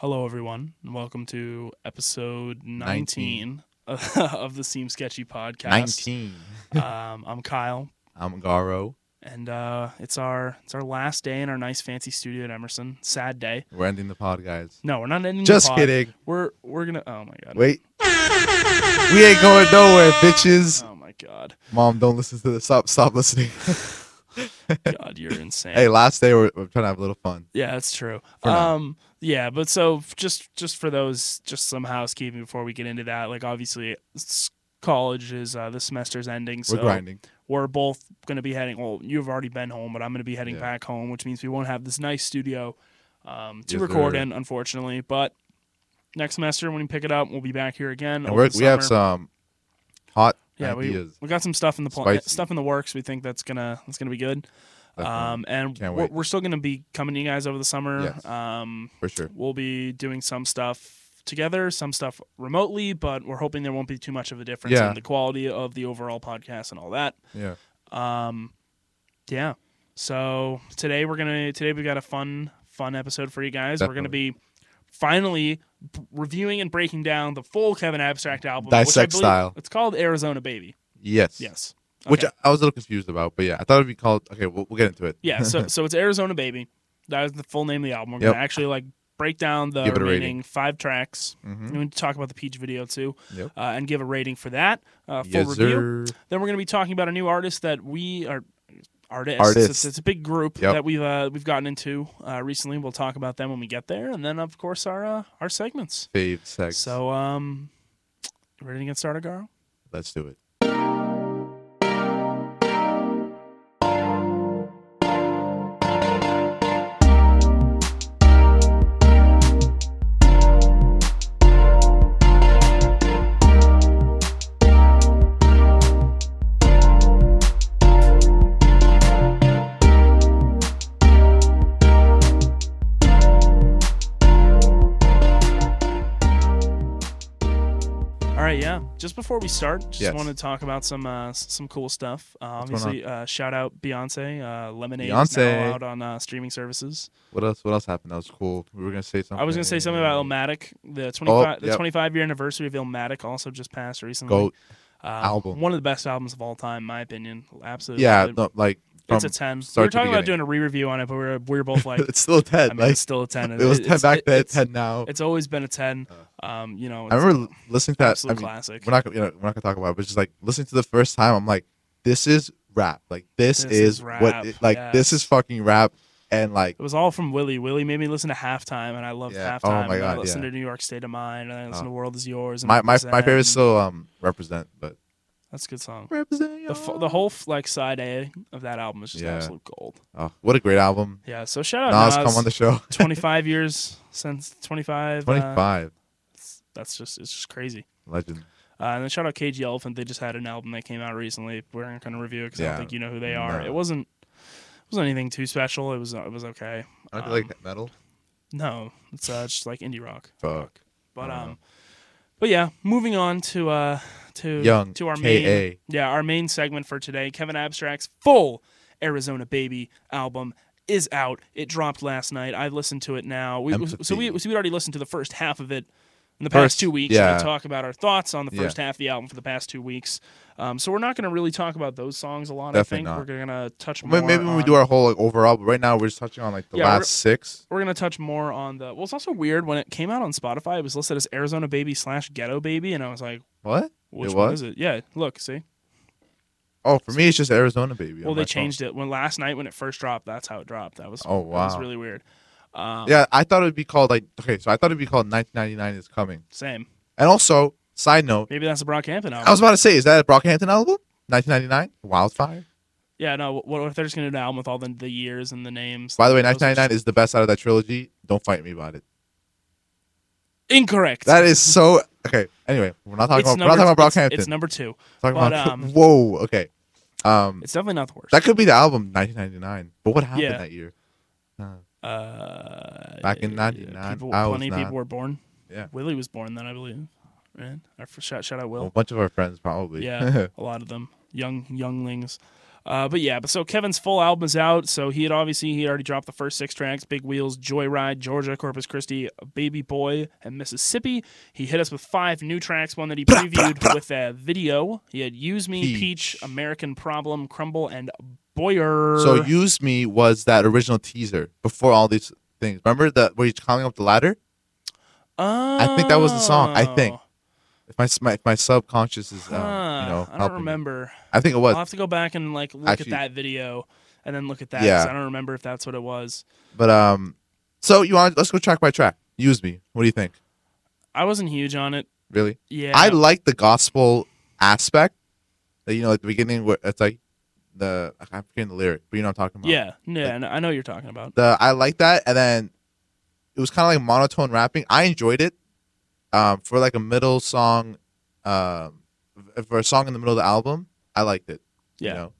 Hello, everyone, and welcome to episode 19, of the Seem Sketchy podcast. 19. Um, I'm Kyle, I'm Garo. and uh, it's our it's our last day in our nice fancy studio at Emerson. Sad day. We're ending the pod, guys. No, we're not ending. the Just pod. kidding. We're we're gonna. Oh my god. Wait. we ain't going nowhere, bitches. Oh my god. Mom, don't listen to this. Stop, stop listening. God, you're insane. hey, last day we're, we're trying to have a little fun. Yeah, that's true. For now. Yeah, but so just just for those, just some housekeeping before we get into that. Like, obviously, college is uh, the semester's ending, so We're grinding. we're both going to be heading. Well, you've already been home, but I'm going to be heading Yeah. back home, which means we won't have this nice studio um, to Yes, record in, unfortunately. But next semester, when we pick it up, we'll be back here again. We have some hot yeah, we, ideas. we got some stuff in the pl- stuff in the works. We think that's gonna that's gonna be good. Definitely, Um, and we're, we're still gonna be coming to you guys over the summer. Yes. Um, for sure. We'll be doing some stuff together, some stuff remotely, but we're hoping there won't be too much of a difference Yeah. in the quality of the overall podcast and all that. Yeah. Um, yeah. So today we're gonna today we've got a fun fun episode for you guys. We're gonna be finally b- reviewing and breaking down the full Kevin Abstract album. which I Dissect believe- style. It's called Arizona Baby. Yes. Yes. Which Okay. I, was a little confused about, but yeah, I thought it'd be called. Okay, we'll, we'll get into it. yeah. So so it's Arizona Baby. That is the full name of the album. We're Yep. gonna actually like break down the remaining five tracks. hmm We're going to talk about the Peach video too, Yep. uh, and give a rating for that. Uh, full Yes, review. sir. Then we're going to be talking about a new artist that we are artists. Artists. It's, it's a big group Yep. that we've uh, we've gotten into uh, recently. We'll talk about them when we get there, and then of course our uh, our segments. Fave sex. So um, ready to get started, Garo? Let's do it. Right, yeah. Just before we start, just Yes. want to talk about some uh, some cool stuff. Uh, obviously, uh, shout out Beyonce. Uh, Lemonade is now out on uh, streaming services. What else? What else happened? That was cool. We were gonna say something. I was gonna say something about Illmatic. The twenty five the twenty five year anniversary of Illmatic also just passed recently. Goat. Um, album. One of the best albums of all time, in my opinion. Absolutely. Yeah, no, like it's a ten. We were talking about doing a re-review on it, but we were we were both like, it's still a ten. I mean, like it's still a ten. it was ten back it- then, It's, ten now. it's always been a ten. Um, you know, I remember listening to that. I mean, classic. we're not you know, we're not gonna talk about it, but just like listening to the first time, I'm like, this is rap. Like this, This is, is what it, like this is fucking rap. And like It was all from Willie. Willie made me listen to halftime, and I loved Yeah. Oh halftime. my and I God, listened yeah. to New York State of Mind, and I listened Oh. to World Is Yours. And my my, my favorite still um represent, but That's a good song. represent The f- the whole like side A of that album is just Yeah. absolute gold. oh, what a great album. Yeah. So shout out Nas, Nas. come on the show. 25 years since 25. uh, Twenty five, that's just it's just crazy. legend. Uh, and then shout out KG Elephant. They just had an album that came out recently. We're not going to kinda review it because I Yeah. don't think you know who they are. No. It wasn't it wasn't anything too special. It was it was okay. I Um, like metal. No, it's uh, just like indie rock. Fuck. But um, but yeah, moving on to uh to Young to our main yeah our main segment for today. Kevin Abstract's full Arizona Baby album is out. It dropped last night. I've listened to it now. We, so we so we already listened to the first half of it in the past First- two weeks. yeah. We talk about our thoughts on the Yeah. first half of the album for the past two weeks. Um, so we're not going to really talk about those songs a lot. Definitely I think not. we're going to touch more. maybe when we do our whole like overall, but right now we're just touching on like the Yeah, we're- last six. we're gonna touch more on the. Well, it's also weird when it came out on Spotify. It was listed as Arizona Baby slash Ghetto Baby, and I was like, What? Which It one was? is it? Yeah, look, see. Oh, for me it's just Arizona baby. well, they changed it when last night when it first dropped. That's how it dropped. That was Oh, That was wow. really weird. Um, Yeah, I thought it'd be called like okay, so I thought it'd be called 1999 is coming. same. And also, side note, Maybe that's a Brockhampton album. I was about to say, is that a Brockhampton album? 1999, Wildfire. yeah, no. What if they're just gonna do an album with all the, the years and the names? By the way, 1999 just- is the best out of that trilogy. Don't fight me about it. incorrect. That is so okay. Anyway, we're not talking It's about we're not talking number- about it's- Brockhampton. It's, number two. talking but, about um, whoa. Okay, um, It's definitely not the worst. that could be the album 1999. But what happened Yeah. that year? Uh, uh, Back in 99, people, I was plenty of not- people were born. Yeah. Willie was born then, I believe. Right. Shout, shout out Will. a bunch of our friends probably. Yeah, a lot of them, young younglings. Uh, but yeah, but so Kevin's full album is out. So he had obviously he already dropped the first six tracks: Big Wheels, Joyride, Georgia, Corpus Christi, Baby Boy, and Mississippi. He hit us with five new tracks. One that he previewed with a video. He had "Use Me," Peach. Peach, American Problem, Crumble, and Boyer. So use me was that original teaser before all these things. Remember that where he's climbing up the ladder? I think that was the song, I think. If my my, if my subconscious is um, Huh, you know I don't remember. I think it was, I'll have to go back and like look Actually- at that video and then look at that. Yeah. I don't remember if that's what it was. but um. So you want? Let's go track by track. Use me. What do you think? I wasn't huge on it. Really? Yeah. I like the gospel aspect. That you know, at the beginning, where it's like the I'm forgetting the lyric, but you know what I'm talking about. yeah, yeah, I know- I know what you're talking about. The I like that, and then it was kind of like monotone rapping. I enjoyed it. Um, for like a middle song, um, for a song in the middle of the album, I liked it. Yeah. You know,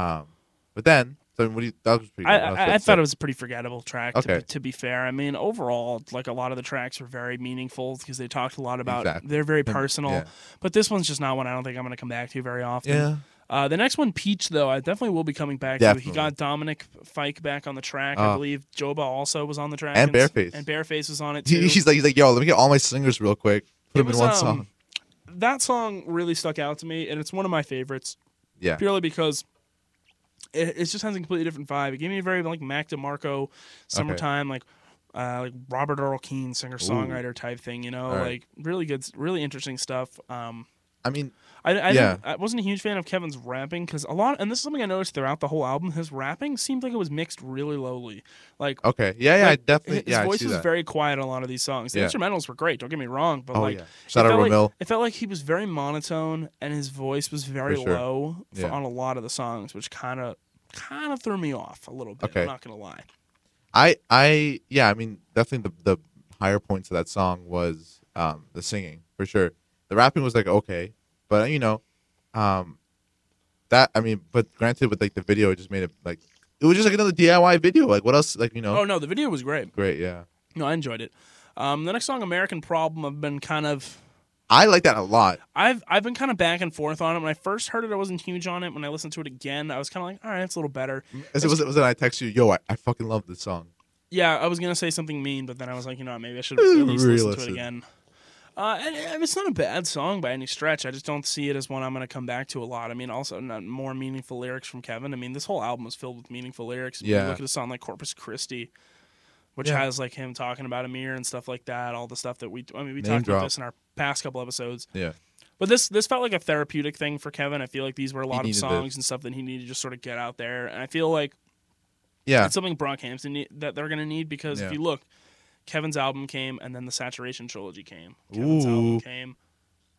um, but then so what do you? That was pretty. I, good. I, did I thought it was a pretty forgettable track. To, Okay. be, to be fair, I mean, overall, like a lot of the tracks were very meaningful because they talked a lot about. Exactly. They're very personal, yeah. but this one's just not one I don't think I'm going to come back to very often. Yeah. Uh, the next one, Peach, though, I definitely will be coming back to. Definitely. He got Dominic Fike back on the track. I Oh. believe Joba also was on the track. And bearface. And bearface was on it too. He, he's like he's like yo, let me get all my singers real quick. Put It them in one um, song. that song really stuck out to me, and it's one of my favorites. Yeah. Purely because it, it just has a completely different vibe. It gave me a very like Mac DeMarco, summertime, like uh, like Robert Earl Keen singer songwriter type thing. You know, All right. like really good, really interesting stuff. Um, I mean, I, I, Yeah. I wasn't a huge fan of Kevin's rapping because a lot, and this is something I noticed throughout the whole album. His rapping seemed like it was mixed really lowly. Like okay, yeah, yeah, I like, definitely, his yeah, voice was that. very quiet on a lot of these songs. The Yeah. instrumentals were great. Don't get me wrong, but oh like yeah, shout it out felt like- it felt like he was very monotone and his voice was very sure. low for, Yeah. on a lot of the songs, which kind of kind of threw me off a little bit. Okay. I'm not gonna lie. I, I, yeah, I mean, definitely the the higher points of that song was um the singing for sure. The rapping was like okay, but you know, um, that I mean, but granted, with like the video, it just made it like it was just like another DIY video. Like what else? Like you know, Oh no, the video was great. great, yeah. No, I enjoyed it. Um, the next song, American Problem, I've been kind of I like that a lot. I've I've been kind of back and forth on it. When I first heard it, I wasn't huge on it. When I listened to it again, I was kind of like, all right, it's a little better. As it was, it was that I text you, yo, I, I fucking love this song. Yeah, I was gonna say something mean, but then I was like, you know, what, maybe I should at least listen to it again. Uh, and, and it's not a bad song by any stretch. I just don't see it as one I'm gonna come back to a lot. I mean, also not more meaningful lyrics from Kevin. I mean, this whole album is filled with meaningful lyrics. You Yeah. look at a song like Corpus Christi, which Yeah. has like him talking about Ameer and stuff like that. All the stuff that we, I mean, we Name talked drop. about this in our past couple episodes. Yeah, But this this felt like a therapeutic thing for Kevin. I feel like these were a lot of songs and stuff that he needed to just sort of get out there. And I feel like yeah, it's something Brockhampton need, that they're going to need because if you look, Kevin's album came and then the Saturation trilogy came. Kevin's album came,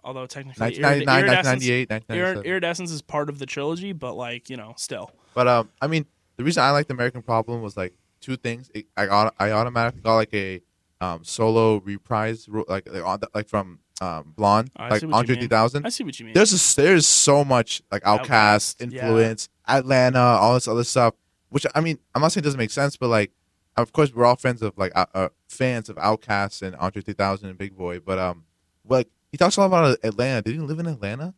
although technically 1999, Irid- 1998, Iridescence, 1997. Iridescence is part of the trilogy, but like you know, still. But um, I mean, the reason I liked American Problem was like two things. It, I got I automatically got like a um solo reprise like like, on the, like from um Blonde I like Andre 3000. I see what you mean. There's just there's so much like Outcast Outkast, yeah. influence, Atlanta, all this other stuff. Which I mean, I'm not saying it doesn't make sense, but like, of course, we're all friends of like uh, uh, fans of Outkast and Andre 3000 and Big Boi. But um, like he talks a lot about Atlanta. Did he live in Atlanta?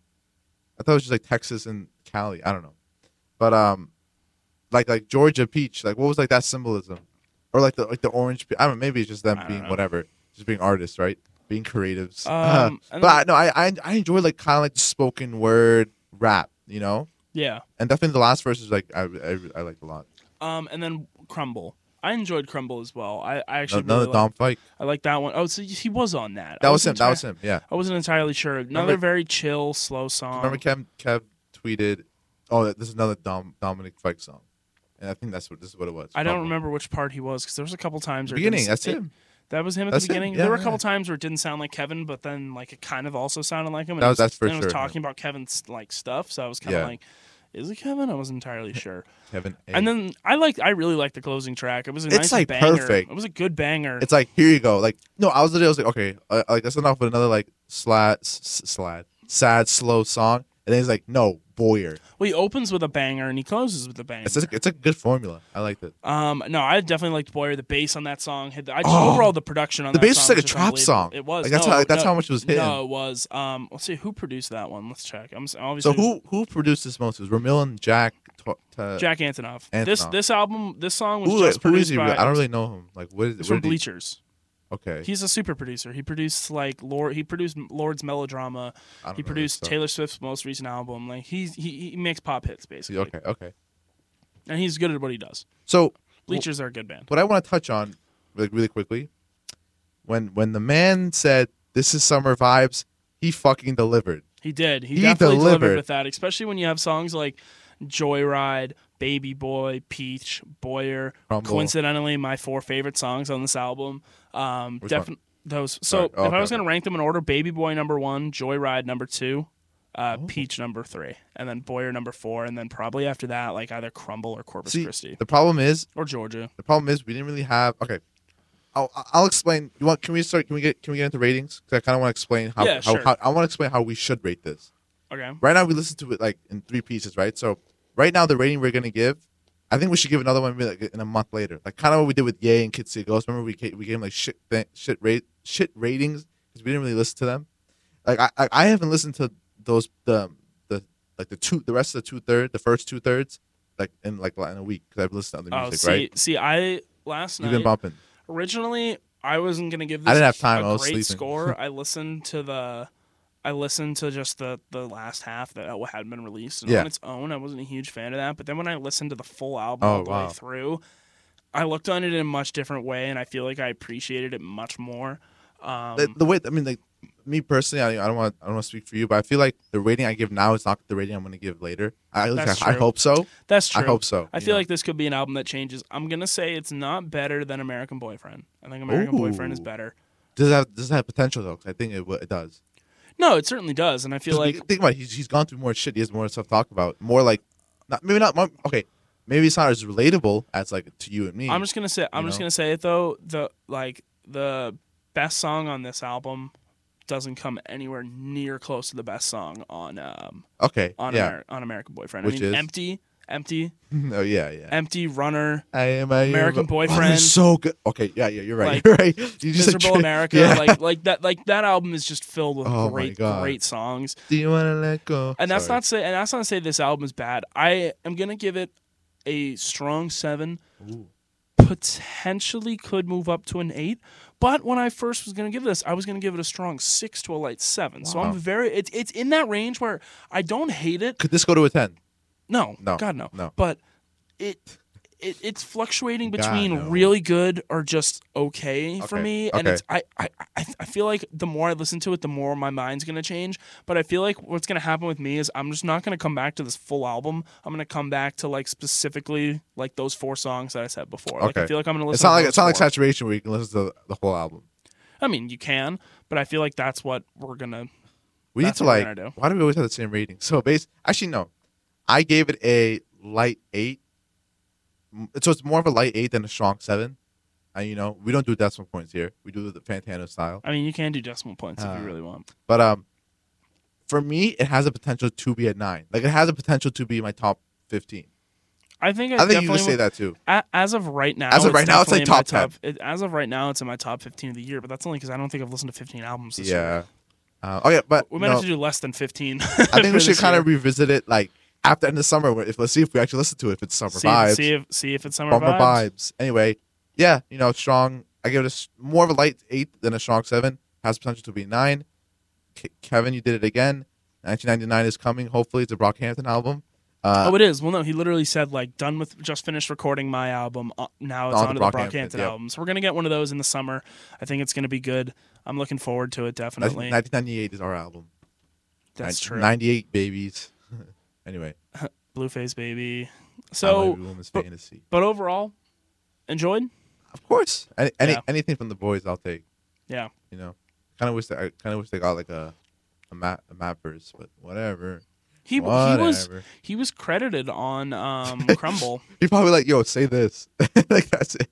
I thought it was just like Texas and Cali. I don't know, but um, like like Georgia peach. Like what was like that symbolism, or like the like the orange. pe- I don't know. Maybe it's just them being know. whatever, just being artists, right? Being creatives. Um, and but I, no, I I I enjoy like kind of like spoken word rap, you know, yeah. and definitely the last verse is like I I, I liked a lot. Um, and then Crumble. I enjoyed Crumble as well. I, I actually Another really Dom like, Fike. I like that one. Oh, so he was on that. I That was him. wasn't That was him. Yeah. I wasn't entirely sure. Another Remember- very chill, slow song. Remember Kev Kev tweeted, "Oh, this is another Dom Dominic Fike song," and I think that's what this is what it was. I don't remember which part he was because there was a couple times. The beginning. That's it- him. That was him at That's the beginning. yeah, there were a yeah. couple times where it didn't sound like Kevin, but then like it kind of also sounded like him. And That was- that's for and it was sure, talking about Kevin's like stuff, so I was kind of Yeah. like, "Is it Kevin?" I wasn't entirely sure. Kevin. A. And then I like, I really liked the closing track. It was a It's, nice like, banger. perfect. It was a good banger. it's like here you go. Like no, I was I was like okay, uh, like that's enough with another like slad s- s- sad slow song, and then he's like no Boyer. well, he opens with a banger and he closes with a banger. It's just, it's a good formula. I liked it. Um, no, I definitely liked Boyer. The bass on that song, had I just Oh. overall the production on The that bass was song like a trap unbelievable. song. It was. Like, that's no, how- that's no, how much it was hitting. No, it was. Um, let's see who produced that one. Let's check. I'm s- So obviously who who produced this most? It was Romil and Jack Jack Antonoff. This Antonoff. this album, this song was who, just who produced is he? by. I don't really know him. Like what is He's where from did he- Bleachers. Okay, He's a super producer. He produced like Lorde. He produced Lorde's Melodrama. He produced. Taylor Swift's most recent album. Like he's he, he makes pop hits basically, Okay, okay. and he's good at what he does. So Bleachers are a good band. what I want to touch on, like really quickly, when when the man said this is summer vibes, he fucking delivered. He did. He, He definitely delivered. delivered. with that, especially when you have songs like Joyride, Baby Boy, Peach, Boyer. Crumble. Coincidentally, my four favorite songs on this album. Um, definitely those. So. Oh, if I okay, was going to okay. rank them in order, Baby Boy number one, Joyride number two, uh, Oh. Peach number three, and then Boyer number four, and then probably after that, like either Crumble or Corpus See, Christi the problem is or Georgia. the problem is we didn't really have. Okay, I'll I'll explain. You want? Can we start? Can we get? Can we get into ratings? Because I kind of want to explain how, Yeah, how, sure. how I want to explain how we should rate this. Okay. Right now we listen to it like in three pieces, right? So right now the rating we're gonna give, I think we should give another one maybe, like in a month later, like kind of what we did with Ye and Kid See Ghost. Remember we gave, we gave them like shit th- shit rate shit ratings because we didn't really listen to them. Like I, I I haven't listened to those the the like the two the rest of the two third the first two thirds like in like in a week because I've listened to other Oh, music, see, right? see, see I last You've night been bumping. originally I wasn't gonna give this I didn't have time, a I was great sleeping. score. I listened to the I listened to just the the last half that had been released and Yeah. on its own I wasn't a huge fan of that. But then when I listened to the full album Oh, all the wow. way through, I looked on it in a much different way and I feel like I appreciated it much more. Um, the, the way I mean, like me personally, I, I don't want I don't want to speak for you, but I feel like the rating I give now is not the rating I'm going to give later. I, I, I hope so. that's true. I hope so. I feel know? like this could be an album that changes. I'm gonna say it's not better than American Boyfriend. I think American Boyfriend is better. does it have does it have potential though? 'Cause I think it it does. No, it certainly does, and I feel like think about it, he's he's gone through more shit. He has more stuff to talk about. More like not maybe not more, okay. Maybe it's not as relatable as like to you and me. I'm just gonna say I'm you just know? gonna say it though. The like the best song on this album doesn't come anywhere near close to the best song on um okay. on yeah. Amer- on American Boyfriend. Which I mean, is? empty, empty, oh yeah, yeah. empty runner, I am I am- American oh, Boyfriend. it's so good. Okay, yeah, yeah, you're right. Like, you're right. You just miserable America. Yeah. Like like that like that album is just filled with Oh great great songs. Do you want to let go? And that's Sorry. not say and that's not to say this album is bad. I am gonna give it a strong seven. Ooh. Potentially could move up to an eight, but when I first was gonna give this, I was gonna give it a strong six to a light seven. So I'm very it's it's in that range where I don't hate it. Could this go to a ten? No, No, God no, no. But it. It, it's fluctuating God, between no. really good or just okay, for Okay, me, and okay. it's I, I I I feel like the more I listen to it, the more my mind's gonna change. But I feel like what's gonna happen with me is I'm just not gonna come back to this full album. I'm gonna come back to like specifically like those four songs that I said before. Like I Okay. feel like I'm gonna listen. It's not to like those it's not like four. saturation where you can listen to the whole album. I mean, you can, but I feel like that's what we're gonna. We That's need to what we're like. gonna do. Why do we always have the same rating? So base. Actually, no. I gave it a light eight. So it's more of a light eight than a strong seven. And you know, we don't do decimal points here. We do the Fantano style. I mean, you can do decimal points if Uh, you really want. But um, for me, it has a potential to be at nine. Like it has a potential to be my top fifteen. I think I, I think you definitely can say that too. A- As of right now, As of right now, it's like definitely in my top It, as of right now, it's in my top 15 of the year, but that's only because I don't think I've listened to 15 albums this year. Yeah. Uh, okay, but We might no, have to do less than 15. I think we should kind of revisit it like after the summer. If let's see if we actually listen to it. If it's summer see, vibes, see if see if it's summer vibes. vibes. Anyway, yeah, you know, strong. I give it a more of a light eight than a strong seven. Has potential to be nine. Ke- Kevin, you did it again. 1999 is coming. Hopefully, it's a Brockhampton album. Uh, oh, it is. Well, no, he literally said like done with just finished recording my album. Uh, now it's On on the to the Brockhampton, Brockhampton yep. album. So we're gonna get one of those in the summer. I think it's gonna be good. I'm looking forward to it. Definitely. 1998 is our album. That's Nin- true. 98 babies. Anyway, Blueface baby. So, a but- fantasy. but overall, enjoyed. Of course, any, any Yeah. anything from the boys, I'll take. Yeah. You know, kind of wish that I kind of wish they got like a a map a mappers, but whatever. He he was he was credited on um, Crumble. He probably like, yo, say this. like that's it.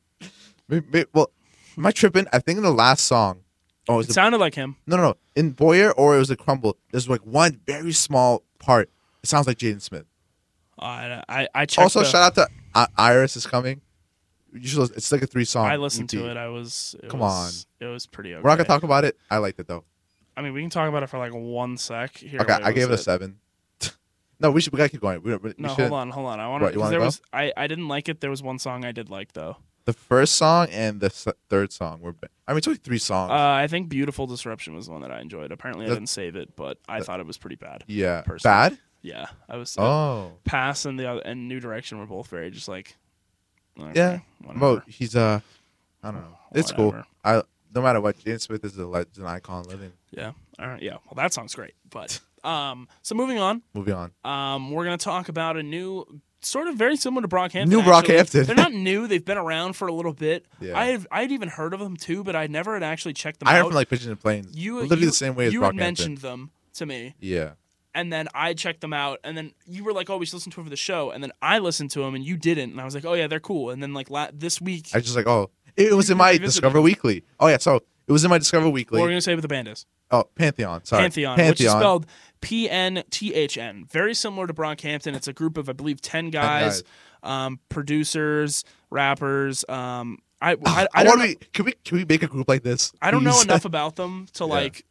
Maybe, maybe- well, am I tripping? I think in the last song. Oh, it It sounded like him. no, no, no. In Boyer or it was a Crumble. There's like one very small part. It sounds like Jaden Smith. Uh, I I checked. Also, the- shout out to I- Iris is coming. You should. listen- It's like a three song. I listened to it. I was. It Come was, It was pretty okay. We're not gonna talk about it. I liked it though. I mean, we can talk about it for like one sec. Here, Okay, I gave it a seven. No, we should. We gotta keep going. We, we, No, hold on, hold on. I want to. There go? was I, I didn't like it. There was one song I did like though. The first song and the third song were. I mean, it's only three songs. Uh, I think "Beautiful Disruption" was the one that I enjoyed. Apparently, I didn't save it, but I that- thought it was pretty bad. yeah. personally. Bad. Yeah, I was. Oh. Pass and the other, and New Direction were both very just like. okay, Yeah. whatever. Mo, he's uh, I don't know. It's cool. I no matter what, James Smith is a legend, an icon living. Yeah. All right. Yeah. Well, that song's great. But um, so moving on, Moving on. um, we're gonna talk about a new, sort of very similar to Brockhampton. New actually. Brockhampton. They're not new. They've been around for a little bit. Yeah. I had I'd even heard of them too, but I never had actually checked them I out. heard from like Pigeons and Planes. you literally you, the same way as you had mentioned them to me, Yeah. And then I checked them out, and then you were like, "Oh, we should listen to it for the show," and then I listened to them, and you didn't, and I was like, "Oh yeah, they're cool." And then like la- this week, I was just like, oh, it, was in my Discover it. Weekly. Oh yeah, so it was in my Discover Weekly. what we're gonna say what the band is. oh, Pantheon. Sorry, Pantheon, which is spelled P N T H N. Very similar to Brockhampton. It's a group of, I believe, 10 guys, um, producers, rappers. Um, I, I, I, I, want to be. Can we can we make a group like this? I don't know enough about them to Yeah. like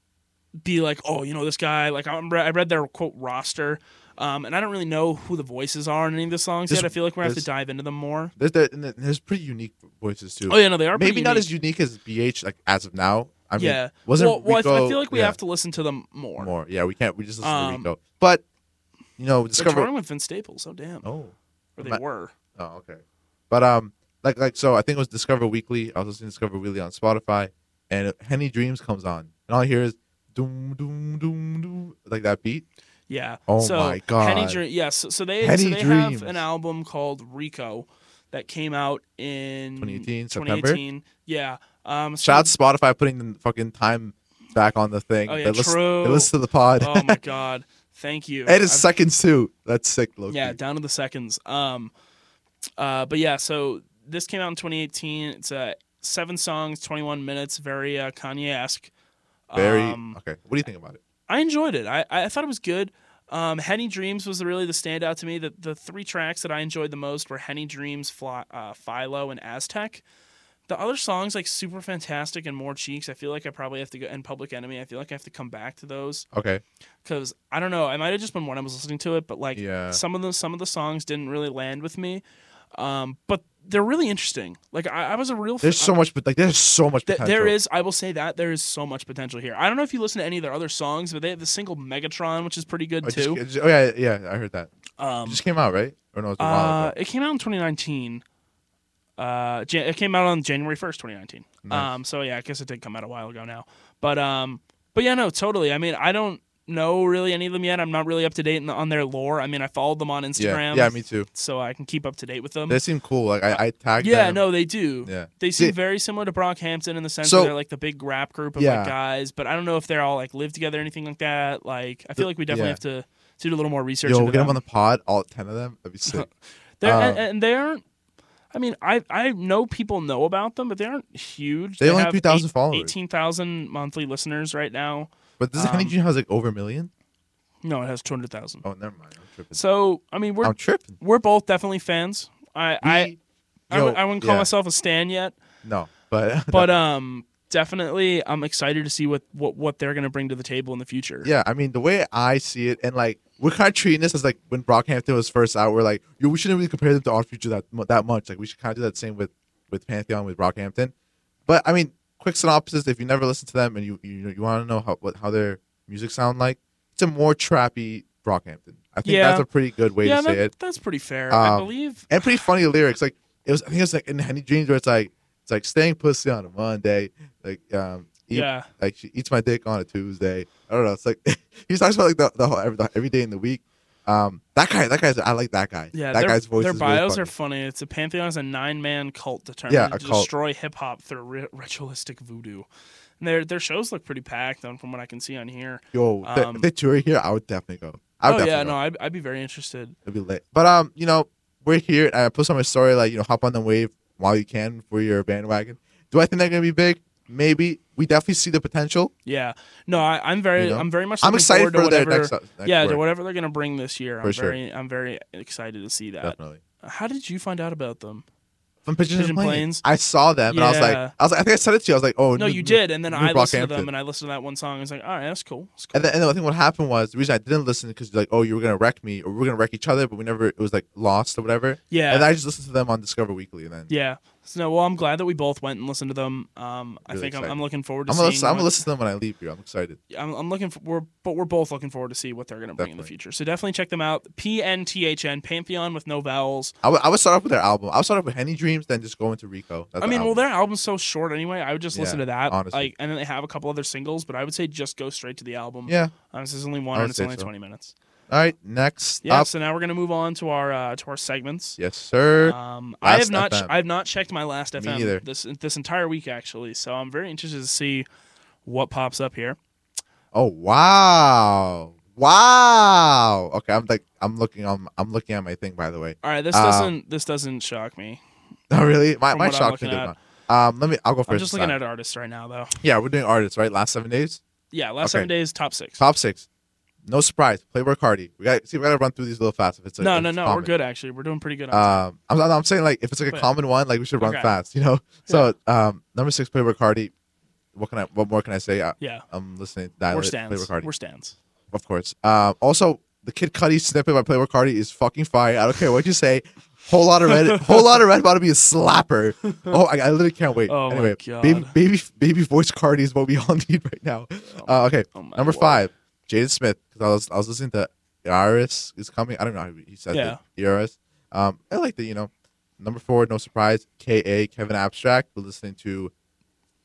be like, oh, you know, this guy. Like, I'm, I read their quote roster. Um, and I don't really know who the voices are in any of the songs This- yet. I feel like we're gonna have to dive into them more. There's, there, there's pretty unique voices too. Oh yeah, no, they are Maybe not unique. as unique as BH like as of now. I mean, yeah. wasn't well, well, I f- I Rico- feel like we yeah, have to listen to them more. more. Yeah, we can't. We just listen Um, to Rico. But you know, Discover. touring with Vince Staples. Oh damn. Oh, or they Ma- were. oh, okay. But um, like like so, I think it was Discover Weekly. I was listening to Discover Weekly on Spotify, and Henny Dreams comes on, and all I hear is doom doom doom doom, like that beat. Yeah. Oh so my God. Henny Dream. Yes. so, so they Henny so they Dreams. have an album called Rico that came out in 2018, September? Yeah. Um. so- Shout out to Spotify putting the fucking time back on the thing. Oh, yeah, they listen, true. They listen to the pod. oh my God. Thank you. and it's I've- seconds too. That's sick, Loki. Yeah, down to the seconds. Um. Uh. But yeah. So this came out in 2018. It's uh seven songs, 21 minutes. Very uh, Kanye esque. Very Um, okay. What do you think about it? I enjoyed it. I, I thought it was good. Um, Henny Dreams was really the standout to me. The, the three tracks that I enjoyed the most were Henny Dreams, Fly, uh, Philo, and Aztec. The other songs, like Super Fantastic and More Cheeks, I feel like I probably have to go, and Public Enemy, I feel like I have to come back to those. Okay. Because, I don't know, I might have just been when I was listening to it, but like Yeah. some of the some of the songs didn't really land with me. Um, but they're really interesting. Like, I, I was a real There's so much, but like there's so much Th- there is, I will say that there is so much potential here. I don't know if you listen to any of their other songs, but they have the single Megatron, which is pretty good Oh, it too. just- oh yeah, yeah. I heard that. It Um, just came out, right? Or no, while uh, it came out in 2019. Uh, Jan- it came out on January 1st, 2019. Nice. Um, so yeah, I guess it did come out a while ago now. But um, but yeah, no, totally. I mean, I don't know really any of them yet. I'm not really up to date in the, on their lore. I mean, I followed them on Instagram. Yeah, yeah, me too. so I can keep up to date with them. They seem cool. Like I, I tagged yeah, them. no, they do. Yeah. They seem See- very similar to Brockhampton in the sense So- that they're like the big rap group of Yeah. like guys, but I don't know if they're all like live together or anything like that. Like I feel like we definitely have to, to do a little more research. Yo, we'll get them them. on the pod, all ten of them. That'd be sick. They're, Uh, and, and they aren't. I mean, I I know people know about them, but they aren't huge. They only have have 3,000 followers. 18,000 monthly listeners right now. But does um, Dream has like over a million? No, it has 200,000. Oh, never mind. I'm tripping. So, I mean, we're I'm tripping. we're both definitely fans. I I, We- I, yo, would, I wouldn't call yeah, myself a stan yet, No, but but um definitely I'm excited to see what what, what they're going to bring to the table in the future. yeah, I mean the way I see it, and like we're kind of treating this as like when Brockhampton was first out, we're like, yo, we shouldn't really compare them to Odd Future that that much. Like we should kind of do that same with with Pantheon with Brockhampton. But I mean, quick synopsis: if you never listen to them and you you you want to know how what how their music sound like, it's a more trappy Brockhampton. I think Yeah. that's a pretty good way yeah, to say it, that's pretty fair. I Um, believe and pretty funny lyrics. Like it was, I think it was like in Henny Dreams where it's like it's like staying pussy on a Monday, like um. eat- yeah. like she eats my dick on a Tuesday. I don't know. It's like he talks about like the, the whole every, the, every day in the week. Um, that guy, that guy's I like that guy. Yeah, that their, guy's voice their bios really are funny. funny. It's a Pantheon is a nine man cult determined Yeah, to cult. destroy hip hop through ri- ritualistic voodoo. And their their shows look pretty packed on from what I can see on here. Yo, um, if they tour here, I would definitely go. I would oh yeah, go. no, I'd, I'd be very interested. It'd be lit. But um, you know, we're here. I post on my story like you know, hop on the wave while you can for your bandwagon. Do I think they're gonna be big? Maybe. We definitely see the potential. Yeah, no, I, I'm very You know? I'm very much. I'm excited for to their whatever, next, uh, next yeah, work. whatever they're gonna bring this year. I'm For sure. very I'm very excited to see that. Definitely. How did you find out about them? From Pigeon and Planes. I saw them, and I was like, I was like, I think I said it to you. I was like, oh No, new- you did, and then I listened to them, and I listened to that one song. I was like, all right, that's cool. That's cool. And then, and then I think what happened was the reason I didn't listen because like, oh, you were gonna wreck me, or we are gonna wreck each other, but we never. It was like lost or whatever. yeah, And I just listened to them on Discover Weekly, and then yeah. So well, I'm glad that we both went and listened to them. Um, I think I'm. I'm looking forward to I'm gonna, seeing. listen, I'm gonna listen to them when I leave here. I'm excited. I'm, I'm looking for, we're, but we're both looking forward to see what they're going to bring in the future. So definitely check them out. P N T H N Pantheon with no vowels. I would, I would start off with their album. I would start off with Henny Dreams, then just go into Rico. That's I the mean, well, their album's so short anyway. I would just listen to that. honestly. Like, and then they have a couple other singles, but I would say just go straight to the album. yeah. Um, this is only one, and it's only so. 20 minutes. All right, next Yeah. up, So now we're gonna move on to our uh, to our segments. yes sir. Um, I have not. I have not checked my last FM neither. this this entire week actually. So I'm very interested to see what pops up here. oh wow, wow. Okay, I'm like, I'm looking on, I'm looking at my thing. By the way, All right, this Um, doesn't this doesn't shock me. oh really? My From my what I'm shocked me. looking did not. Um, let me. I'll go 1st I'm just looking at artists right now though. Yeah, we're doing artists, right? Last seven days. Yeah, last Okay. seven days, top six. Top six. No surprise. Playboi Carti. We got see. We got to run through these a little fast. If it's a, no, if no, it's no. We're good actually. We're doing pretty good. On Um, I'm, I'm saying like if it's like a common one, like we should run Okay. fast, you know. So um, number six, Playboi Carti. What can I? What more can I say? I, yeah, I'm listening. We're stands. Playboi Carti, We're stands. of course. Um, also the Kid Cudi snippet by Playboi Carti is fucking fire. I don't care what you say. Whole lot of red. whole lot of red about to be a slapper. Oh, I, I literally can't wait. Oh anyway, baby, baby, baby voice Carti is what we all need right now. Uh, okay, Oh my number five, Jaden Smith. Because I was I was listening to Iris is coming. I don't know how he said Yeah. it. Iris. Um, I like the you know. Number four, no surprise. Ka Kevin Abstract. We're listening to,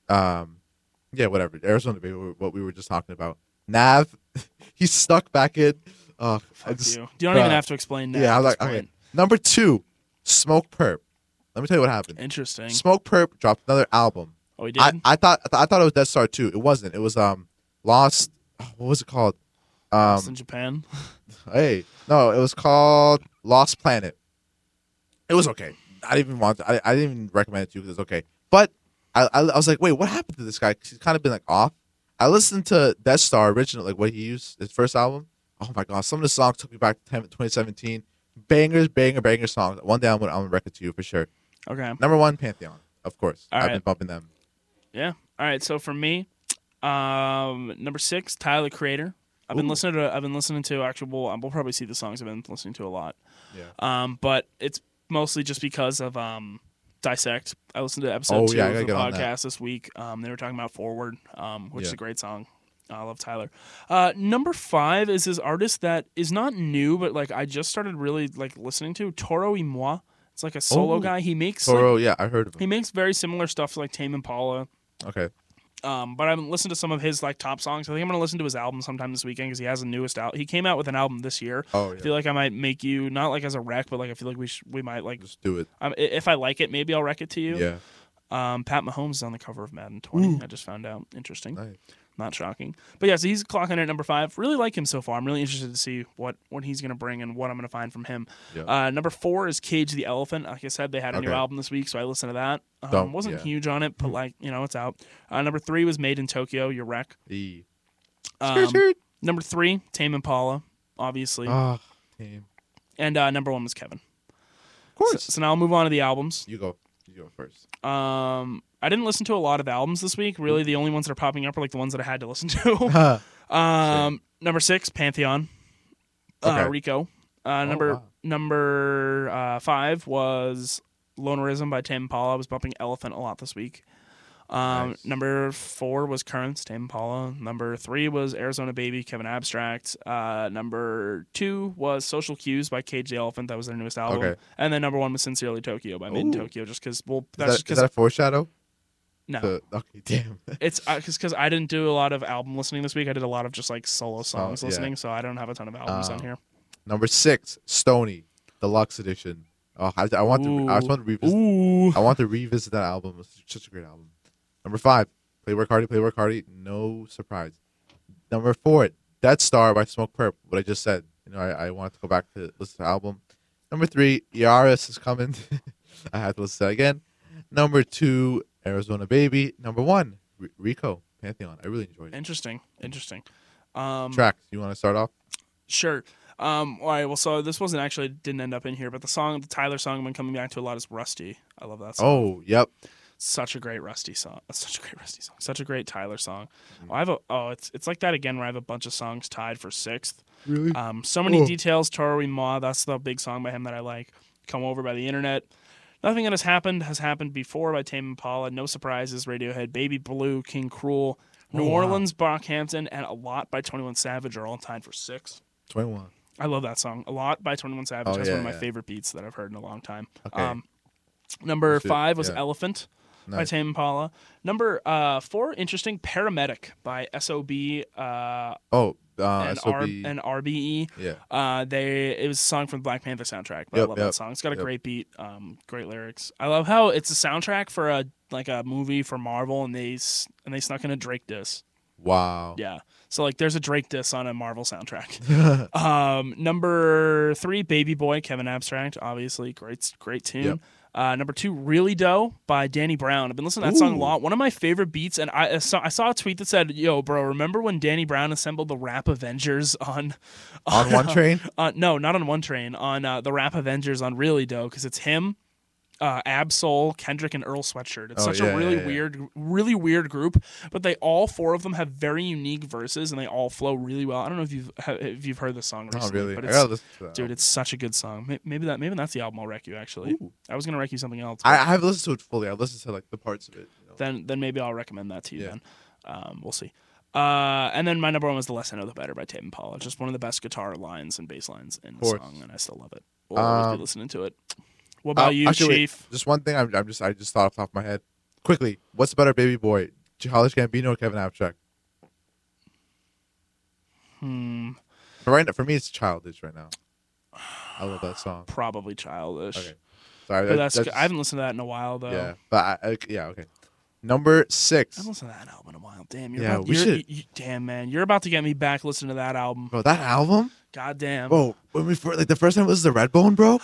um, yeah, whatever. Arizona Baby. What we were just talking about. Nav. he's stuck back in. Uh, I Fuck just, you. You don't even have to explain that. yeah, I'm like okay. Number two, Smokepurpp. Let me tell you what happened. Interesting. Smoke Perp dropped another album. Oh, he did. I, I thought I thought I thought it was Death Star 2. It wasn't. It was um Lost. What was it called? Um, in Japan. hey, no, it was called Lost Planet. It was okay. I didn't even want. To, I I didn't even recommend it to you because it's okay. But I, I I was like, wait, what happened to this guy? 'Cause He's kind of been like off. I listened to Death Star original, like what he used his first album. Oh my god, some of the songs took me back to 10 2017. Bangers, banger, banger songs. One day I'm gonna, I'm gonna it to you for sure. Okay. Number one, Pantheon, of course. All I've right. been bumping them. Yeah. All right. So for me, um, number six, Tyler Creator. I've been Ooh. listening to. I've been listening to. actual. we'll, we'll probably see the songs I've been listening to a lot. Yeah. Um, but it's mostly just because of um, Dissect. I listened to episode Oh, two yeah, of the get on that. podcast this week. Um, they were talking about Foreword, um, which is a great song. I love Tyler. Uh, number five is this artist that is not new, but like I just started really like listening to Toro y Moi. It's like a solo Oh, guy. He makes like, Toro, yeah, I heard of him. he makes very similar stuff to like Tame Impala. Okay. Um, but I've listened to some of his like top songs. I think I'm gonna listen to his album sometime this weekend because he has a newest out. He came out with an album this year. Oh I feel like I might make you not like as a wreck, but like I feel like we sh- we might like Just do it. um, i- if I like it, maybe I'll wreck it to you. Yeah. Um, Pat Mahomes is on the cover of Madden 20. I just found out. Interesting. Nice. Not shocking. But yeah, so he's clocking at number five. Really like him so far. I'm really interested to see what what he's gonna bring and what I'm gonna find from him. Yeah. Uh, number four is Cage the Elephant. Like I said, they had a new album this week, so I listened to that. Um, wasn't yeah. Huge on it, but like you know, it's out. Uh, number three was MadeinTYO. Your wreck. E. Um, number three, Tame Impala, obviously, Ah, and uh, number one was Kevin. Of course. So, so now I'll move on to the albums. you go. You go first. Um, I didn't listen to a lot of albums this week. Really, the only ones that are popping up are like the ones that I had to listen to. um, number six, Pantheon, uh, Okay. Rico. Uh, number wow. number uh, five was Lonerism by Tame Impala. I was bumping Elephant a lot this week. Um, Nice. Number four was Currents, Tame Impala. Number three was Arizona Baby, Kevin Abstract. Uh, number two was Social Cues by Cage the Elephant. That was their newest album. Okay. And then number one was Sincerely Tokyo by MadeinTYO, just because. Well, Is that's that, just is that a foreshadow? no, To- okay, damn. it's because I didn't do a lot of album listening this week. I did a lot of just like solo songs yeah. listening, so I don't have a ton of albums on Um, here. Number six, Stoney, deluxe edition. Oh, I, I want to. I just want to revisit. Ooh. I want to revisit that album. It's such a great album. Number five, Playwork Hardy, Playwork Hardy. No surprise. Number four, Dead Star by Smokepurpp. What I just said. You know, I, I want to go back to listen to the album. Number three, Yaris is coming. I had to listen to that again. Number two, Arizona Baby. Number one, R- Rico Pantheon. I really enjoyed it. Interesting. Interesting. Um, Tracks. You want to start off? Sure. Um, all right. Well, so this wasn't actually didn't end up in here, but the song, the Tyler song, I've been coming back to a lot is "Rusty." I love that song. Oh, yep. Such a great Rusty song. Such a great Rusty song. Such a great Tyler song. Mm-hmm. I have a oh, it's it's like that again where I have a bunch of songs tied for sixth. Really? Um, so many Oh. details. Toro y Moi. That's the big song by him that I like. Come over by the internet. Nothing that has happened has happened before by Tame Impala. No surprises. Radiohead, Baby Blue, King Krule, New Oh, wow. Orleans, Brockhampton, and a lot by Twenty One Savage are all tied for six. 21. I love that song. A lot by Twenty One Savage. Oh, That's yeah, one of my yeah. favorite beats that I've heard in a long time. Okay. Um, number Shoot, five was yeah. Elephant by Nice. Tame Impala. Number uh, four, interesting, Paramedic by SOB uh, Oh, uh, and. R- and RBE. yeah. Uh, they it was a song from the Black Panther soundtrack, but Yep, I love yep, that song. It's got a yep. great beat, um, great lyrics. I love how it's a soundtrack for a like a movie for Marvel, and they and they snuck in a Drake diss. Wow. Yeah, so like there's a Drake diss on a Marvel soundtrack. um, number three, Baby Boy, Kevin Abstract, obviously great great tune. Uh, number two, Really Doe by Danny Brown. I've been listening to that song a lot. One of my favorite beats, and I, I saw I saw a tweet that said, "Yo, bro, remember when Danny Brown assembled the Rap Avengers on On one train? uh, no, not on one train. On uh, the Rap Avengers on Really Doe, because it's him, uh, Ab-Soul, Kendrick, and Earl Sweatshirt. It's Oh, such yeah, a really yeah, yeah. weird, really weird group. But they all four of them have very unique verses, and they all flow really well. I don't know if you've if you've heard the song Oh, recently, really? but I it's, gotta listen to that. dude, it's such a good song. Maybe that maybe that's the album I'll wreck you. Actually, Ooh. I was gonna wreck you something else. I, I haven't listened to it fully. I've listened to like the parts of it. You know. then then maybe I'll recommend that to you. Yeah. Then um, we'll see. Uh, and then my number one was "The Less I Know, the Better" by Tame Impala. Just one of the best guitar lines and bass lines in the song, and I still love it. We'll always be Um, listening to it. What about Uh, you, actually, Chief? just one thing. I'm, I'm just I just thought off the top of my head. Quickly, what's better, Baby Boy, Childish Gambino, or Kevin Abstract? Hmm, For right now, for me, it's Childish right now. I love that song. probably childish. Okay, sorry. That- that's, that's I haven't listened to that in a while though. yeah, but I, I, yeah, okay. Number six. I haven't listened to that album in a while. Damn, you're Yeah, about, we should- you- damn man, you're about to get me back listening to that album. bro. That album, God damn. bro. When we first, like the first time it was the Redbone, bro.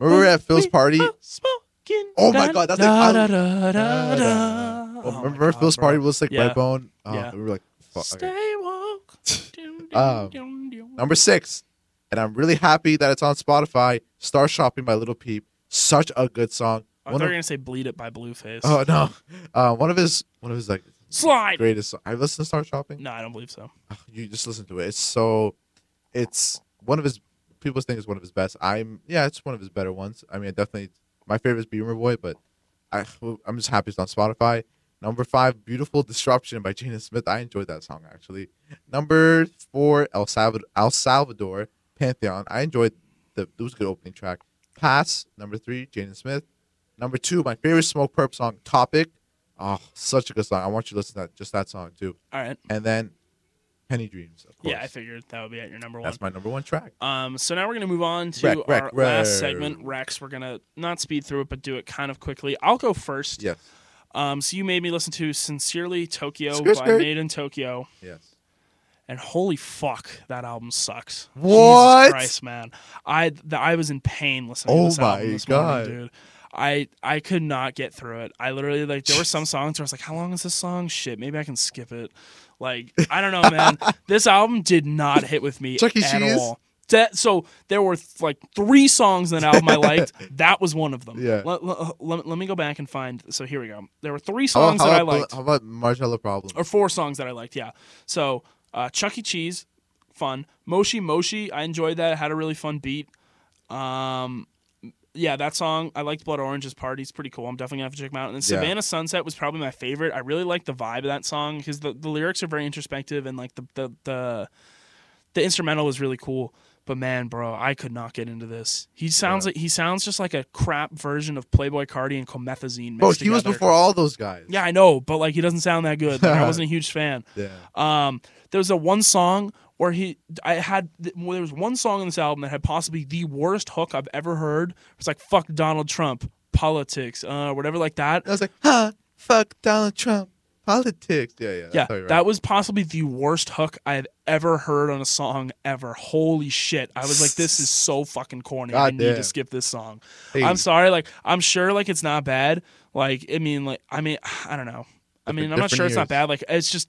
I'm in love Remember we were at Phil's party? Smoking Oh my God, that's da- like- da- da- da- da. Oh, Oh my remember God, Phil's bro. party was like Yeah. Redbone? Oh, Yeah. we were like, fuck. okay. Stay woke. Dun, dun, Um, dun, dun. Number six, and I'm really happy that it's on Spotify. Star Shopping by Little Peep, such a good song. I thought One you were of, gonna say "Bleed It" by Blueface. oh no, uh, one of his one of his like Slide. greatest. I listened to Star Shopping. No, I don't believe so. You just listen to it. It's so, it's one of his. People think it's one of his best. I'm yeah, it's one of his better ones. I mean, definitely my favorite is Beamer Boy, but I I'm just happy it's on Spotify. Number five, Beautiful Disruption by Jaden Smith. I enjoyed that song actually. Number four, El Salvador, El Salvador Pantheon. I enjoyed the it was a good opening track. Pass. Number three, Jaden Smith. Number two, my favorite Smokepurpp song, Topic. Oh, such a good song. I want you to listen to that, just that song too. All right. And then Penny Dreams, of course. Yeah, I figured that would be at your number one. That's my number one track. Um, so now we're gonna move on to Rec, our rec. last segment, Rex. We're gonna not speed through it, but do it kind of quickly. I'll go first. Yes. Um, so you made me listen to "Sincerely Tokyo" Skirt, by skirt. MadeinTYO, Yes. and holy fuck, that album sucks. What? Jesus Christ, man! I th- I was in pain listening Oh to this album my this God. morning, dude. I I could not get through it. I literally like there were some songs where I was like, how long is this song? Shit, maybe I can skip it. Like I don't know, man. this album did not hit with me Chuck E. at Cheese? all. That, so there were like three songs in that album I liked. that was one of them. Yeah. Let, let, let, let me go back and find. So here we go. There were three songs how that I liked how about Marcello Problem? or four songs that I liked. Yeah. So uh, Chuck E. Cheese, fun. Moshi Moshi, I enjoyed that. It had a really fun beat. Um, yeah, that song I liked. Blood Orange's Party's pretty cool. I'm definitely gonna have to check them out. And then Yeah. Savannah Sunset was probably my favorite. I really like the vibe of that song because the, the lyrics are very introspective and like the the the the instrumental was really cool. But man, bro, I could not get into this. He sounds Yeah. like he sounds just like a crap version of Playboi Carti and Comethazine. Bro, he was before all those guys. Yeah, I know, but like he doesn't sound that good. Like, I wasn't a huge fan. Yeah. Um, there was a one song where he, I had, well, there was one song on this album that had possibly the worst hook I've ever heard. It was like "fuck Donald Trump," politics, uh, whatever like that. I was like, huh, fuck Donald Trump, politics. Yeah, yeah. Yeah, you're that was possibly the worst hook I've ever heard on a song ever. Holy shit! I was like, this is so fucking corny. I God need to skip this song. Hey, I'm sorry. Like, I'm sure like it's not bad. Like, I mean, like, I mean, I don't know. I mean, I'm not sure it's not bad. Like, it's just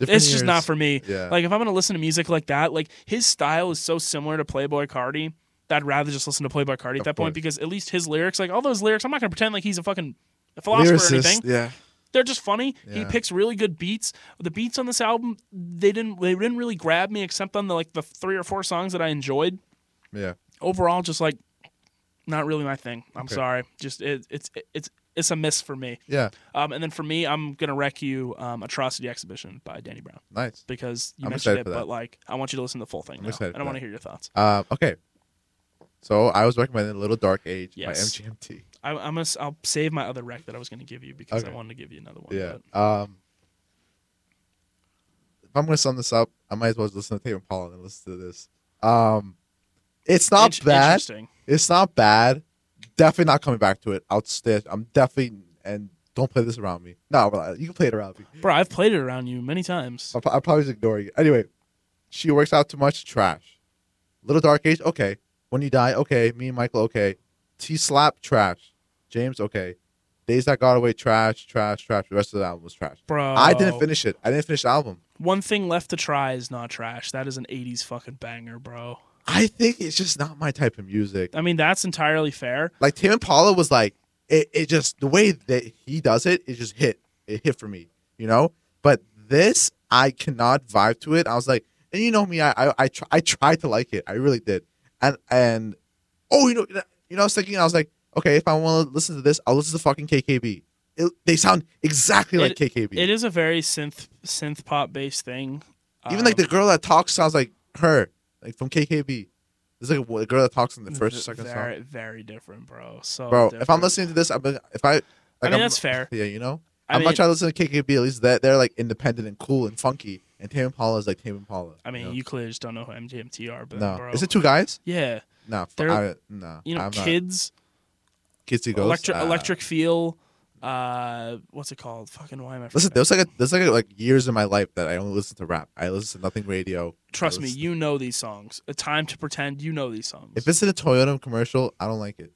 Different it's just not for me. Yeah. Like if I'm gonna listen to music like that, like his style is so similar to Playboi Carti that I'd rather just listen to Playboi Carti at Of that point because at least his lyrics, like all those lyrics, I'm not gonna pretend like he's a fucking philosopher or anything. Yeah. They're just funny. He picks really good beats. The beats on this album, they didn't they didn't really grab me except on the like the three or four songs that I enjoyed. Yeah. Overall, just like not really my thing. I'm Okay. sorry. Just it, it's it's it's a miss for me. Yeah. Um, and then for me, I'm gonna wreck you um, Atrocity Exhibition by Danny Brown Nice. because you I'm mentioned it, but like I want you to listen to the full thing. I'm now, excited and I for want to hear your thoughts. Um, okay. So I was recommending Little Dark Age Yes. by MGMT. I, I'm gonna I'll save my other rec that I was gonna give you because I wanted to give you another one. Yeah. but- Um, if I'm gonna sum this up, I might as well just listen to Tame Impala and listen to this. Um, it's not Int- bad. Interesting. It's not bad. Definitely not coming back to it. I'll stay. I'm definitely and don't play this around me. No, you can play it around me. Bro, I've played it around you many times. I'll, I'll probably just ignore you. Anyway, she works out too much. Trash. Little Dark Age. Okay. When you die. Okay. Me and Michael. Okay. T Slap. Trash. James. Okay. Days that got away. Trash. Trash. Trash. The rest of the album was trash. Bro, I didn't finish it. I didn't finish the album. One thing left to try is not trash. That is an '80s fucking banger, bro. I think it's just not my type of music. I mean, that's entirely fair. Like Tame Impala was like, it, it just the way that he does it, it just hit. It hit for me, you know. But this, I cannot vibe to it. I was like, and you know me, I I I, tr- I tried to like it. I really did. And and oh, you know, you know, I was thinking, I was like, okay, if I want to listen to this, I'll listen to fucking KKB. It, they sound exactly like KKB. It is a very synth synth pop based thing. Even like Um, the girl that talks sounds like her, like from KKB. There's like a, a girl that talks in the first or v- second very, song. very different, bro. So, Bro, if I'm listening to this, I'm gonna- if I, like, I mean I'm- that's fair. Yeah, you know, I I'm mean, not trying to listen to KKB. At least that they're like independent and cool and funky. And Tame Impala is like Tame Impala. I mean, know? you clearly just don't know who MGMT are, but no, bro, is it two guys? yeah, No, f- They're- I, no. you know, I'm not. kids, Kids See Ghosts. electric, Uh, electric feel. Uh, what's it called? Fucking why am I? Listen, there's like a, there's like like years in my life that I only listen to rap. I listen to nothing radio. Trust me, you know these songs. A time to pretend you know these songs. If it's in a Toyota commercial, I don't like it.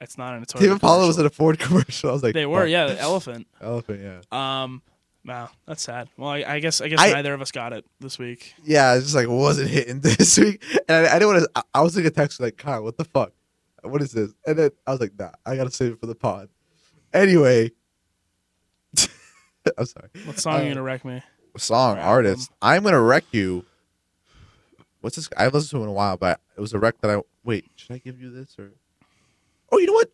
it's not in a Toyota Tame Impala was in a Ford commercial. I was like, They were, fuck. yeah, the elephant. Elephant, yeah. Um, wow, that's sad. Well, I, I guess I guess I- neither of us got it this week. yeah, it's just like wasn't hitting this week, and I, I didn't want to. I, I was gonna text like, Kyle, what the fuck? What is this? And then I was like, nah, I gotta save it for the pod. Anyway, I'm sorry. What song are you Uh, gonna wreck me? Song artist. I'm gonna wreck you. What's this? I haven't listened to it in a while, but it was a wreck that I wait. Should I give you this or? Oh, you know what?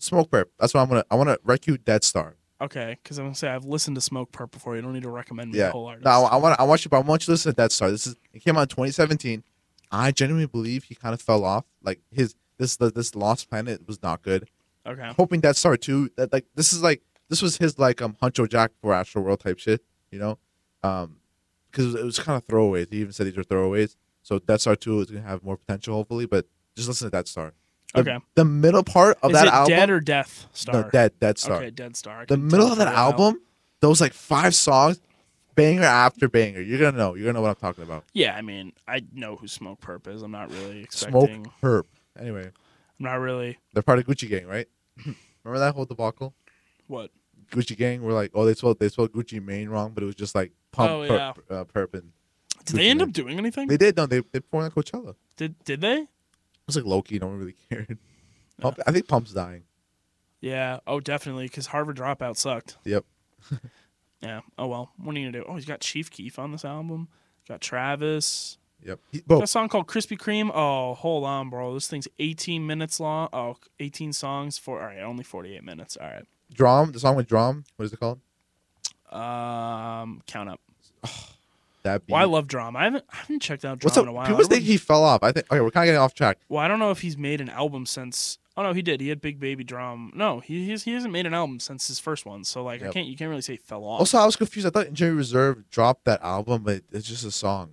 Smokepurpp. That's what I'm gonna. I want to wreck you. Dead Star. Okay, because I'm gonna say I've listened to Smokepurpp before. You don't need to recommend me Yeah. the whole artist. No, I want. I want you. But I want you to listen to Dead Star. This is. It came out in 2017. I genuinely believe he kind of fell off. Like his this this Lost Planet was not good. Okay. hoping that Star 2 that like this is like this was his like um Huncho Jack for Astroworld type shit, you know? Um because it was kind of throwaways. He even said these were throwaways. So Death Star 2 is gonna have more potential hopefully, but just listen to that Star. The, Okay. The middle part of Is that it album Dead or Death Star? No, Dead Dead Star. Okay, Dead Star. The middle of that for a while. album, those like five songs, banger after banger. You're gonna know. You're gonna know what I'm talking about. Yeah, I mean, I know who Smokepurpp is. I'm not really expecting Smoke. Herb. Anyway, I'm not really they're part of Gucci Gang, right? Remember that whole debacle? what. Gucci Gang were like, oh, they spelled they spelled Gucci Mane wrong, but it was just like pump, Oh, perp, uh, perp, and Did they end Gucci up doing anything? they did. No, they they performed at Coachella. Did Did they? It was like Loki. No one really cared. Pump, I think Pump's dying. Yeah. Oh, definitely. Because Harvard Dropout sucked. Yep. Yeah. Oh well. What are you gonna do? Oh, he's got Chief Keef on this album. Got Travis. Yep. A song called Krispy Kreme. Oh, hold on, bro. This thing's 18 minutes long. Oh, 18 songs for all right, only 48 minutes. All right. DRAM. The song with DRAM. What is it called? Um, count up. That beat. Well, I love DRAM. I haven't I haven't checked out DRAM What's up? in a while. People think he fell off. I think. Okay, we're kind of getting off track. Well, I don't know if he's made an album since. Oh no, he did. He had Big Baby DRAM. No, he he's, he hasn't made an album since his first one. So like, I can't you can't really say he fell off. Also, I was confused. I thought Injury Reserve dropped that album, but it's just a song.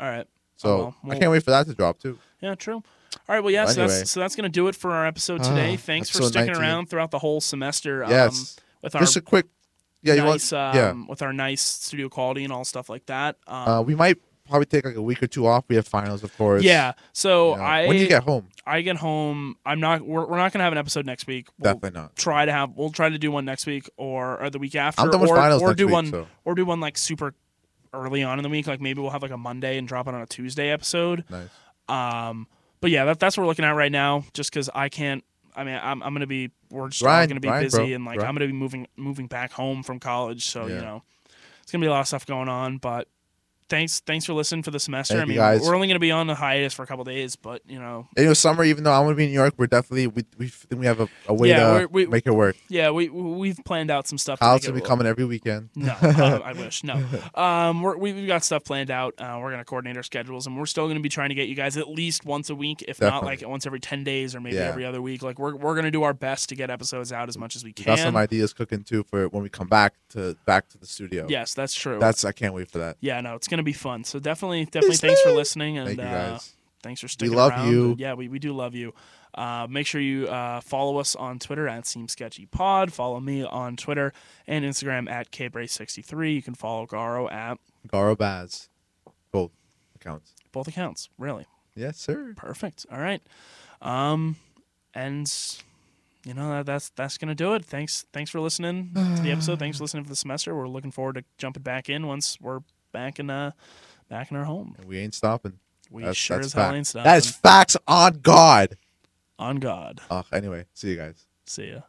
All right. So Oh, well. I can't wait for that to drop too. Yeah, true. All right. Well, yeah. Well, so anyway. that's so that's gonna do it for our episode today. Ah, Thanks for sticking 19. around throughout the whole semester. Yes. Um, with our Just a quick. Yeah, you want? nice, um, yeah. with our nice studio quality and all stuff like that. Um, Uh, we might probably take like a week or two off. We have finals, of course. Yeah. So You know. I when do you get home, I get home. I'm not. We're, we're not gonna have an episode next week. We'll definitely not. try to have. We'll try to do one next week or, or the week after. I'm done with or, finals or do week. one so or do one like super early on in the week. Like maybe we'll have like a Monday and drop it on a Tuesday episode. nice. Um, but yeah, that, that's what we're looking at right now. Just because I can't. I mean, I'm, I'm gonna be. We're just all gonna be grind, busy, bro. and like. I'm gonna be moving moving back home from college. So you know, it's gonna be a lot of stuff going on. But thanks thanks for listening for the semester. Thank I mean, guys. we're only gonna be on a hiatus for a couple days, but you know, you know, summer. Even though I'm gonna be in New York, we're definitely we we think we have a, a way Yeah, to we're- make it work. yeah, we we've planned out some stuff. to it gonna be coming every weekend. No, I wish. No, um, we're, we've got stuff planned out. Uh, we're gonna coordinate our schedules, and we're still gonna be trying to get you guys at least once a week, if not like once every ten days or maybe Yeah. every other week. Like we're we're gonna do our best to get episodes out as much as we We can. got some ideas cooking too for when we come back to back to the studio. Yes, that's true. That's I can't wait for that. yeah, no, it's gonna be fun. So definitely, definitely, thanks for listening, and Thank you uh, guys. thanks for sticking love around. you. Yeah, we, we do love you. Uh, make sure you uh, follow us on Twitter at Seems Sketchy Pod. Follow me on Twitter and Instagram at kbrace63. You can follow Garo at Garo Baz, both accounts. both accounts. Really. Yes, sir. Perfect. All right. Um, and you know that, that's that's gonna do it. Thanks thanks for listening to the episode. Thanks for listening for the semester. We're looking forward to jumping back in once we're back in uh back in our home. And we ain't stopping. We That's- sure that's as hell fact. ain't stopping. That is facts on God. on God. Uh, anyway, see you guys. See ya.